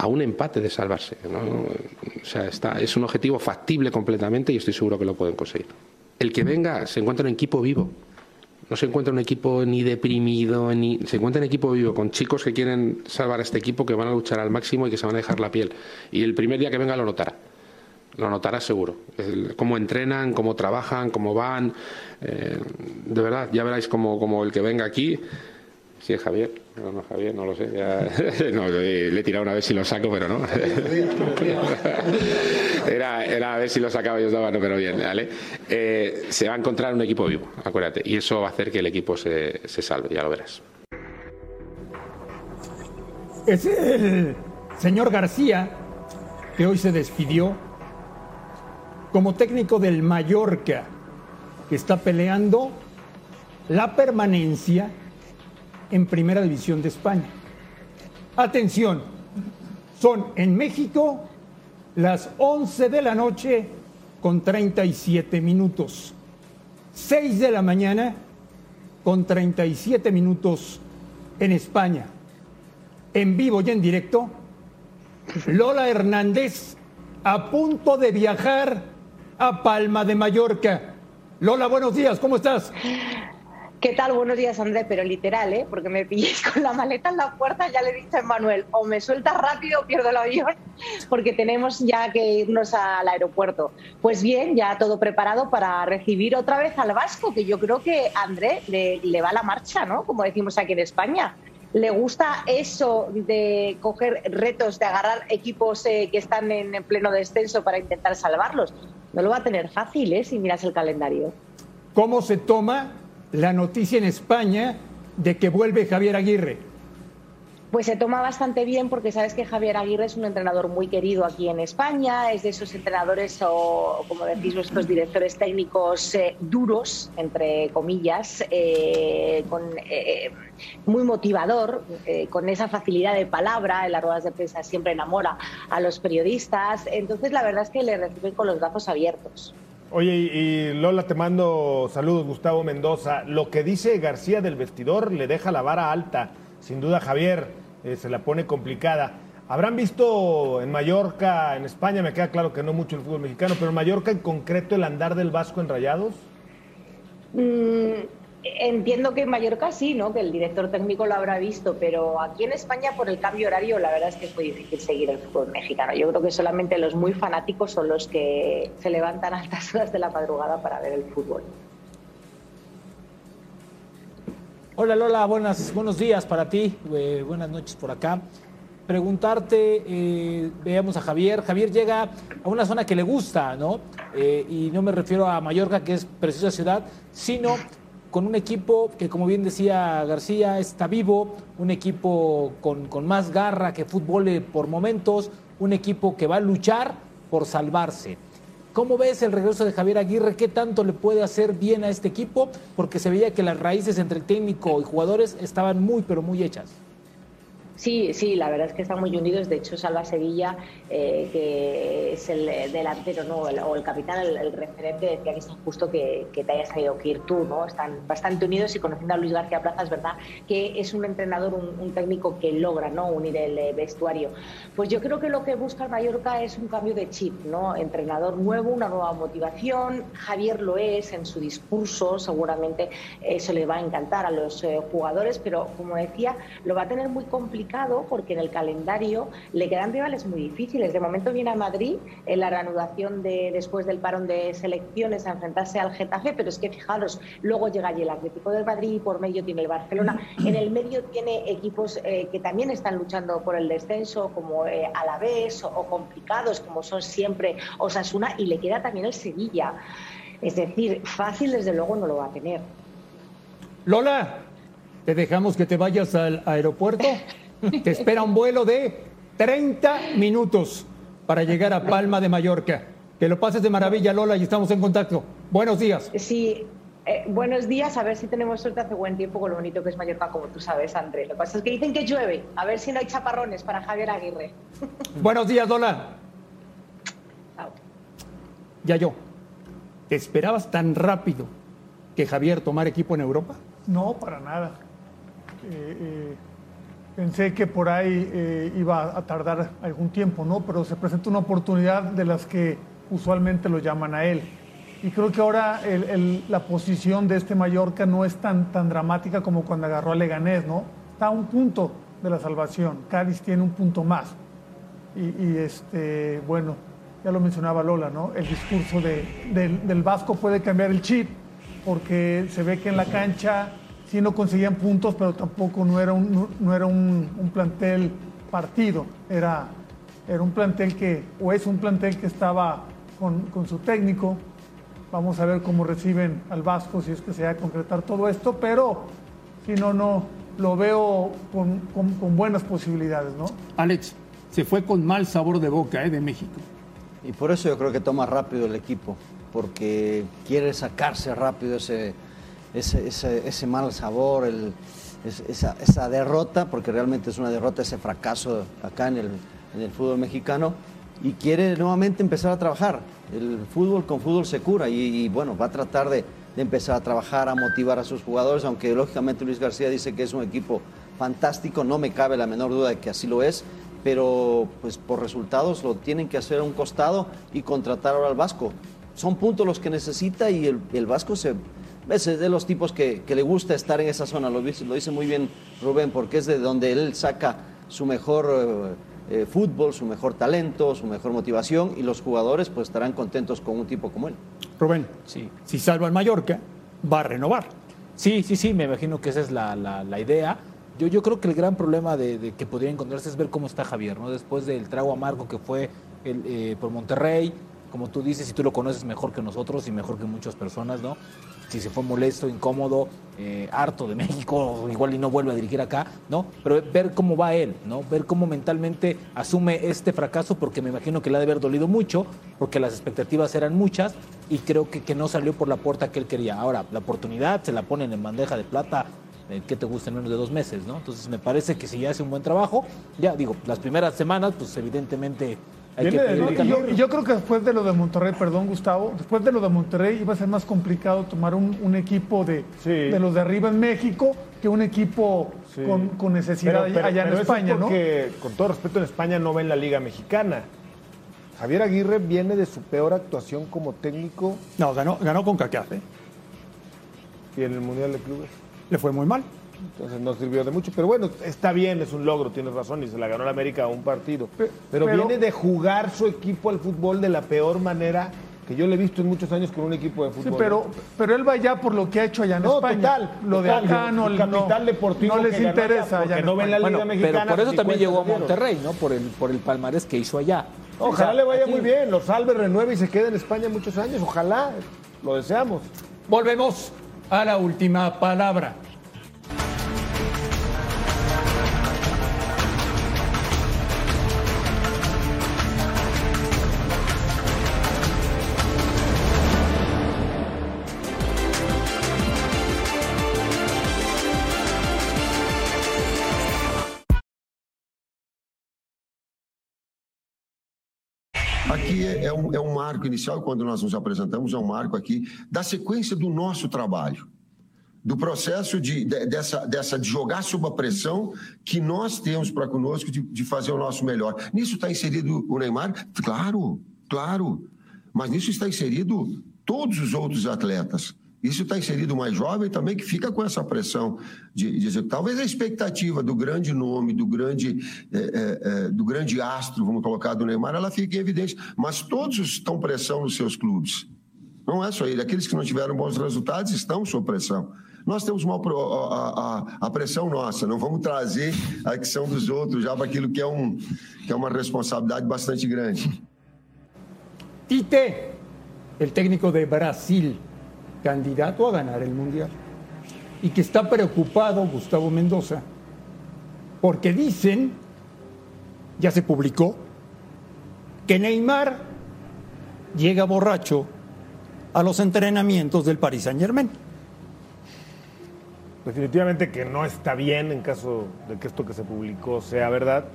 a un empate de salvarse. O sea, es un objetivo factible completamente y estoy seguro que lo pueden conseguir. El que venga se encuentra un equipo vivo. No se encuentra un equipo ni deprimido, ni se encuentra un equipo vivo con chicos que quieren salvar a este equipo, que van a luchar al máximo y que se van a dejar la piel. Y el primer día que venga lo notará. Lo notará seguro. Cómo entrenan, cómo trabajan, cómo van. eh, de verdad, ya veréis como, como el que venga aquí. Sí, es Javier. No, no, Javier, no lo sé. le he tirado una vez si lo saco, pero no. Era, era a ver si lo sacaba y os daba, no, pero bien, ¿vale? Eh, se va a encontrar un equipo vivo, acuérdate. Y eso va a hacer que el equipo se, se salve, ya lo verás. Es el señor García, que hoy se despidió como técnico del Mallorca, que está peleando la permanencia en Primera División de España. Atención, son en México las 11 de la noche con 37 minutos. 6 de la mañana con 37 minutos en España, en vivo y en directo, Lola Hernández a punto de viajar a Palma de Mallorca. Lola, buenos días, ¿cómo estás? ¿Qué tal? Buenos días, Andrés, pero literal, ¿eh? Porque me pilléis con la maleta en la puerta, ya le he dicho a Manuel, o me sueltas rápido o pierdo el avión, porque tenemos ya que irnos al aeropuerto. Pues bien, ya todo preparado para recibir otra vez al Vasco, que yo creo que Andrés le, le va la marcha, ¿no? Como decimos aquí en España. Le gusta eso de coger retos, de agarrar equipos eh, que están en pleno descenso para intentar salvarlos. No lo va a tener fácil, ¿eh? Si miras el calendario. ¿Cómo se toma la noticia en España de que vuelve Javier Aguirre? Pues se toma bastante bien porque sabes que Javier Aguirre es un entrenador muy querido aquí en España, es de esos entrenadores o, como decís, nuestros directores técnicos eh, duros, entre comillas, eh, con, eh, muy motivador, con esa facilidad de palabra, en las ruedas de prensa siempre enamora a los periodistas, entonces la verdad es que le reciben con los brazos abiertos. Oye, y Lola, te mando saludos, Gustavo Mendoza. Lo que dice García del vestidor le deja la vara alta. Sin duda, Javier, eh, se la pone complicada. ¿Habrán visto en Mallorca, en España, me queda claro que no mucho el fútbol mexicano, pero en Mallorca en concreto el andar del Vasco en Rayados? Mm, Entiendo que en Mallorca sí, ¿no? Que el director técnico lo habrá visto, pero aquí en España por el cambio horario la verdad es que muy difícil seguir el fútbol mexicano. Yo creo que solamente los muy fanáticos son los que se levantan a altas horas de la madrugada para ver el fútbol. Hola Lola, buenas, buenos días para ti, eh, buenas noches por acá. Preguntarte, eh, veamos a Javier. Javier llega a una zona que le gusta, ¿no? Eh, y no me refiero a Mallorca, que es preciosa ciudad, sino con un equipo que, como bien decía García, está vivo, un equipo con, con más garra que fútbol eh, por momentos, un equipo que va a luchar por salvarse. ¿Cómo ves el regreso de Javier Aguirre? ¿Qué tanto le puede hacer bien a este equipo? Porque se veía que las raíces entre el técnico y jugadores estaban muy, pero muy hechas. Sí, sí, la verdad es que están muy unidos. De hecho, Salva Sevilla, eh, que es el delantero ¿no? o el capitán, el, referente, decía que es injusto que, que, te hayas sabido que ir tú. ¿no? Están bastante unidos y conociendo a Luis García Plaza, es verdad que es un entrenador, un, técnico que logra ¿no? unir el eh, vestuario. Pues yo creo que lo que busca el Mallorca es un cambio de chip, ¿no? entrenador nuevo, una nueva motivación. Javier lo es en su discurso, seguramente eso le va a encantar a los eh, jugadores, pero como decía, lo va a tener muy complicado porque en el calendario le quedan rivales muy difíciles. De momento viene a Madrid en la reanudación de, después del parón de selecciones a enfrentarse al Getafe, pero es que fijaros, luego llega allí el Atlético de Madrid y por medio tiene el Barcelona. En el medio tiene equipos eh, que también están luchando por el descenso, como eh, Alavés o, o complicados, como son siempre Osasuna, y le queda también el Sevilla. Es decir, fácil desde luego no lo va a tener. Lola, ¿te dejamos que te vayas al aeropuerto? Te espera un vuelo de 30 minutos para llegar a Palma de Mallorca. Que lo pases de maravilla, Lola, y estamos en contacto. Buenos días. Sí, eh, buenos días, a ver si tenemos suerte hace buen tiempo con lo bonito que es Mallorca, como tú sabes, André. Lo que pasa es que dicen que llueve, a ver si no hay chaparrones para Javier Aguirre. Buenos días, Lola. Chao. Ya yo, ¿te esperabas tan rápido que Javier tomara equipo en Europa? No, para nada. Eh, eh, Pensé que por ahí eh, iba a tardar algún tiempo, ¿no? Pero se presenta una oportunidad de las que usualmente lo llaman a él. Y creo que ahora la posición de este Mallorca no es tan, tan dramática como cuando agarró a Leganés, ¿no? Está a un punto de la salvación. Cádiz tiene un punto más. Y, y este, bueno, ya lo mencionaba Lola, ¿no? El discurso de, del, del Vasco puede cambiar el chip porque se ve que en la cancha sí no conseguían puntos, pero tampoco no era un, no era un, un plantel partido, era, era un plantel que, o es un plantel que estaba con, con, su técnico. Vamos a ver cómo reciben al Vasco, si es que se va a concretar todo esto, pero si no, no, lo veo con, con, con buenas posibilidades, ¿no? Alex, se fue con mal sabor de boca ¿eh? de México. Y por eso yo creo que toma rápido el equipo, porque quiere sacarse rápido ese ese, ese, mal sabor, esa, esa, derrota, porque realmente es una derrota, ese fracaso acá en el, en el fútbol mexicano, y quiere nuevamente empezar a trabajar. El fútbol con fútbol se cura y, y bueno, va a tratar de, de, empezar a trabajar, a motivar a sus jugadores, aunque lógicamente Luis García dice que es un equipo fantástico, no me cabe la menor duda de que así lo es, pero pues por resultados lo tienen que hacer a un costado y contratar ahora al Vasco. Son puntos los que necesita y el, el Vasco se, es de los tipos que, que, le gusta estar en esa zona, lo dice, lo dice muy bien Rubén, porque es de donde él saca su mejor eh, eh, fútbol, su mejor talento, su mejor motivación y los jugadores pues estarán contentos con un tipo como él. Rubén, sí. si salva al Mallorca, va a renovar. Sí, sí, sí, me imagino que esa es la, la, la idea. Yo, yo creo que el gran problema de, de, que podría encontrarse es ver cómo está Javier, ¿no? Después del trago amargo que fue el, eh, por Monterrey, como tú dices, si tú lo conoces mejor que nosotros y mejor que muchas personas, ¿no? Si se fue molesto, incómodo, eh, harto de México, igual y no vuelve a dirigir acá, ¿no? Pero ver cómo va él, ¿no? Ver cómo mentalmente asume este fracaso, porque me imagino que le ha de haber dolido mucho, porque las expectativas eran muchas y creo que, que no salió por la puerta que él quería. Ahora, la oportunidad se la ponen en bandeja de plata eh, que te gusta en menos de dos meses, ¿no? Entonces me parece que si ya hace un buen trabajo, ya digo, las primeras semanas, pues evidentemente que de, yo, yo, creo que después de lo de Monterrey, perdón Gustavo, después de lo de Monterrey iba a ser más complicado tomar un, un equipo de, sí. de, los de arriba en México que un equipo sí. con, con, necesidad pero, pero, allá pero en España, es porque, ¿no? Con todo respeto, en España no ven la Liga Mexicana. Javier Aguirre viene de su peor actuación como técnico. No, ganó, ganó con Cacafe. ¿Y en el Mundial de Clubes? Le fue muy mal. Entonces no sirvió de mucho, pero bueno, está bien, es un logro, tienes razón, y se la ganó la América a un partido. Pero, pero, viene de jugar su equipo al fútbol de la peor manera que yo le he visto en muchos años con un equipo de fútbol. Sí, pero, pero él va ya por lo que ha hecho allá en no, España. Total, lo de acá no, capital deportivo no les interesa. Allá, porque no ven la Liga bueno, Mexicana. Pero por eso también llegó a Monterrey, ¿no? Por el, por el palmarés que hizo allá. Ojalá o sea, le vaya aquí... muy bien, lo salve, renueve y se quede en España muchos años. Ojalá, lo deseamos. Volvemos a la última palabra. Aqui é, é, um, é um marco inicial, quando nós nos apresentamos, é um marco aqui da sequência do nosso trabalho do processo de, de, dessa, dessa de jogar sob a pressão que nós temos para conosco de, de, fazer o nosso melhor. Nisso está inserido o Neymar? Claro, claro. Mas nisso está inserido todos os outros atletas. Isso está inserido mais jovem também, que fica com essa pressão de, de. Talvez a expectativa do grande nome, do grande, é, é, do grande astro, vamos colocar, do Neymar, ela fica em evidência. Mas todos estão pressão nos seus clubes. Não é só ele. Aqueles que não tiveram bons resultados estão sob pressão. Nós temos uma, a, a, a, pressão nossa, não vamos trazer a questão dos outros já para aquilo que é, um, que é uma responsabilidade bastante grande. Tite, o técnico de Brasil, candidato a ganar el Mundial, y que está preocupado, Gustavo Mendoza, porque dicen, ya se publicó, que Neymar llega borracho a los entrenamientos del Paris Saint Germain. definitivamente que no está bien en caso de que esto que se publicó sea verdad.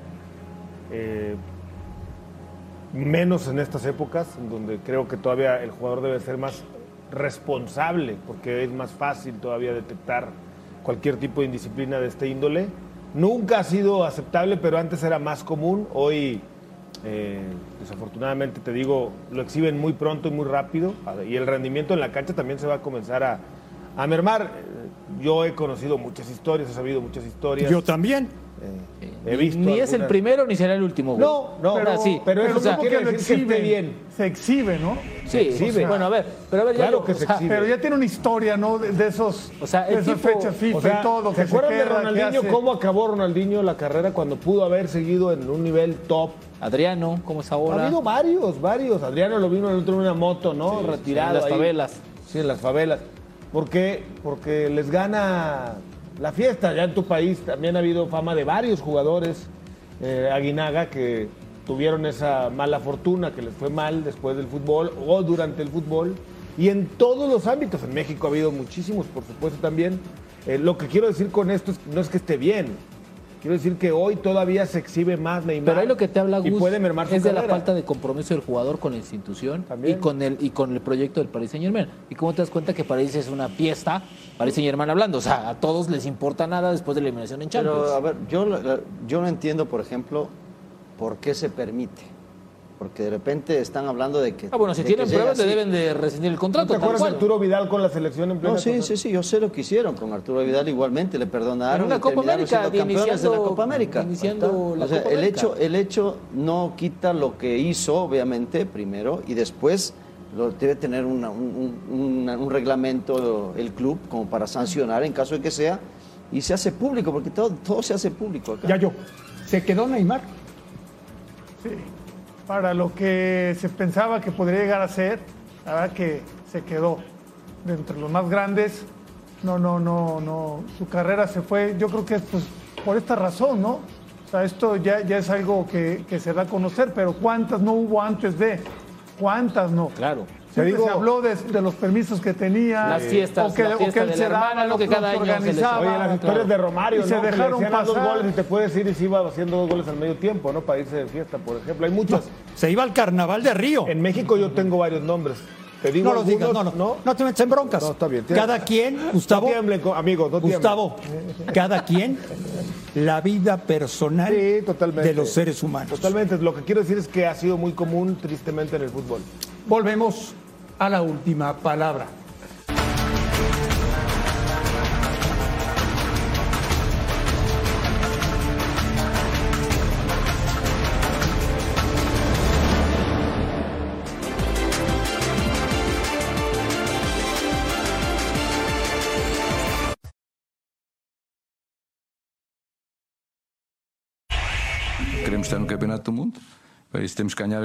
Eh, menos en estas épocas, en donde creo que todavía el jugador debe ser más responsable, porque es más fácil todavía detectar cualquier tipo de indisciplina de este índole. Nunca ha sido aceptable, pero antes era más común. Hoy, eh, desafortunadamente, te digo, lo exhiben muy pronto y muy rápido, y el rendimiento en la cancha también se va a comenzar a, a mermar. Yo he conocido muchas historias, he sabido muchas historias. Yo también. Eh, he visto ni es el primero ni será el último. Güey. No, no, pero, sí. pero eso pero o sea, no que lo exhibe bien. Se exhibe, ¿no? Sí, se exhibe. O sea, bueno, a ver, pero a ver, claro ya, que o se sea, exhibe. Pero ya tiene una historia, ¿no? De, de esos, O sea, de el esas tipo- fechas FIFA O sea, y todo. ¿Se que acuerdan queda, de Ronaldinho? ¿Cómo acabó Ronaldinho la carrera cuando pudo haber seguido en un nivel top? Adriano, ¿cómo es Ha ahora? habido varios, varios. Adriano lo vino en otro en una moto, ¿no? Retirado. en las ahí. favelas. Sí, en las favelas. ¿Por qué? Porque les gana la fiesta. Ya en tu país también ha habido fama de varios jugadores, eh, Aguinaga, que tuvieron esa mala fortuna, que les fue mal después del fútbol o durante el fútbol. Y en todos los ámbitos. En México ha habido muchísimos, por supuesto, también. Eh, lo que quiero decir con esto es, no es que esté bien. Quiero decir que hoy todavía se exhibe más Neymar. Pero ahí lo que te habla y Gus puede mermar su es de la falta de compromiso del jugador con la institución y con el y con el proyecto del Paris Saint Germain. Y cómo te das cuenta que París es una fiesta, Paris Saint Germain hablando, o sea, a todos les importa nada después de la eliminación en Champions. Pero, a ver, yo, la- yo no entiendo, por ejemplo, por qué se permite. Porque de repente están hablando de que. ah, bueno, si tienen pruebas, le así. deben de rescindir el ¿No contrato. te acuerdas de. Arturo Vidal con la selección en plena No, sí, cosa? sí, sí, yo sé lo que hicieron con Arturo Vidal igualmente, le perdonaron. En y Copa América, campeones de la Copa América. iniciando la O sea, Copa el América. hecho, el hecho no quita lo que hizo, obviamente, primero, y después debe tener una- un, un- una- un reglamento el club como para sancionar en caso de que sea, y se hace público, porque todo, todo se hace público acá. Ya yo. ¿Se quedó Neymar? Sí. Para lo que se pensaba que podría llegar a ser, la verdad que se quedó de entre los más grandes. No, no, no, no. Su carrera se fue, yo creo que es pues, por esta razón, ¿no? O sea, esto ya, ya es algo que, que se da a conocer, pero ¿cuántas no hubo antes de? ¿Cuántas no? Claro. Siempre digo- se habló de, de los permisos que tenía. Las fiestas, o que, la o fiesta que él de se daba, hermana, lo que cada año se les- organizaba. Oye, las historias de Romario, y ¿no? se Que dejaron decían, "Haz dos pasar. goles y te puedes ir y se iba haciendo dos goles al medio tiempo, ¿no? Para irse de fiesta, por ejemplo. Hay muchas. Se iba al carnaval de Río. En México yo tengo varios nombres. Te digo No lo digas, no, algunos, no, no. te metas en broncas. No, está bien, Cada quien, Gustavo. No tiemblen, no tiemblen. Gustavo, cada quien, la vida personal Sí, totalmente. de los seres humanos. Totalmente. Lo que quiero decir es que ha sido muy común, tristemente, en el fútbol. Volvemos a la última palabra. Queremos estar no Campeonato do Mundo. Para isso temos que ganhar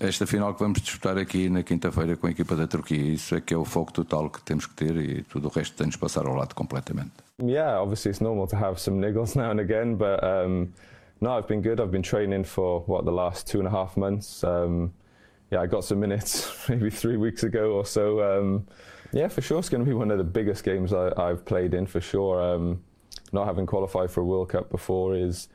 esta final que vamos disputar aqui na quinta-feira com a equipa da Turquia. Isso é que é o foco total que temos que ter e tudo o resto tem-nos passar ao lado completamente. Yeah, obviously it's normal to have some niggles now and again, but um, no, I've been good. I've been training for what the last two and a half months. Um, yeah, I got some minutes maybe three weeks ago or so. Um, yeah, for sure, it's going to be one of the biggest games I, I've played in for sure. Um, not having qualified for a World Cup before is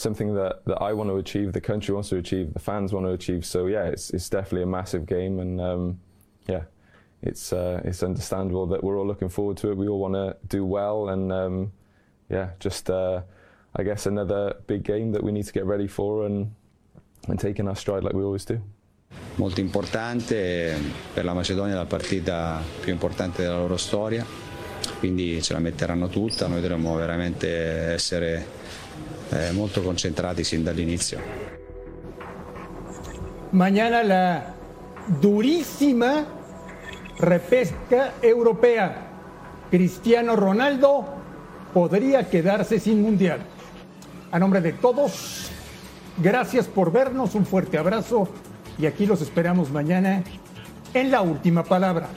something that, that I want to achieve, the country wants to achieve, the fans want to achieve. So yeah, it's it's definitely a massive game, and um, yeah, it's uh, it's understandable that we're all looking forward to it. We all want to do well, and um, yeah, just uh, I guess another big game that we need to get ready for and and take in our stride like we always do. molto importante per la Macedonia la partita più importante della loro storia quindi ce la metteranno tutta noi dovremmo veramente essere eh, molto concentrati sin dall'inizio Mañana la durísima repesca europea. Cristiano Ronaldo podría quedarse sin mundial. A nombre de todos, gracias por vernos, un fuerte abrazo y aquí los esperamos mañana en la última palabra.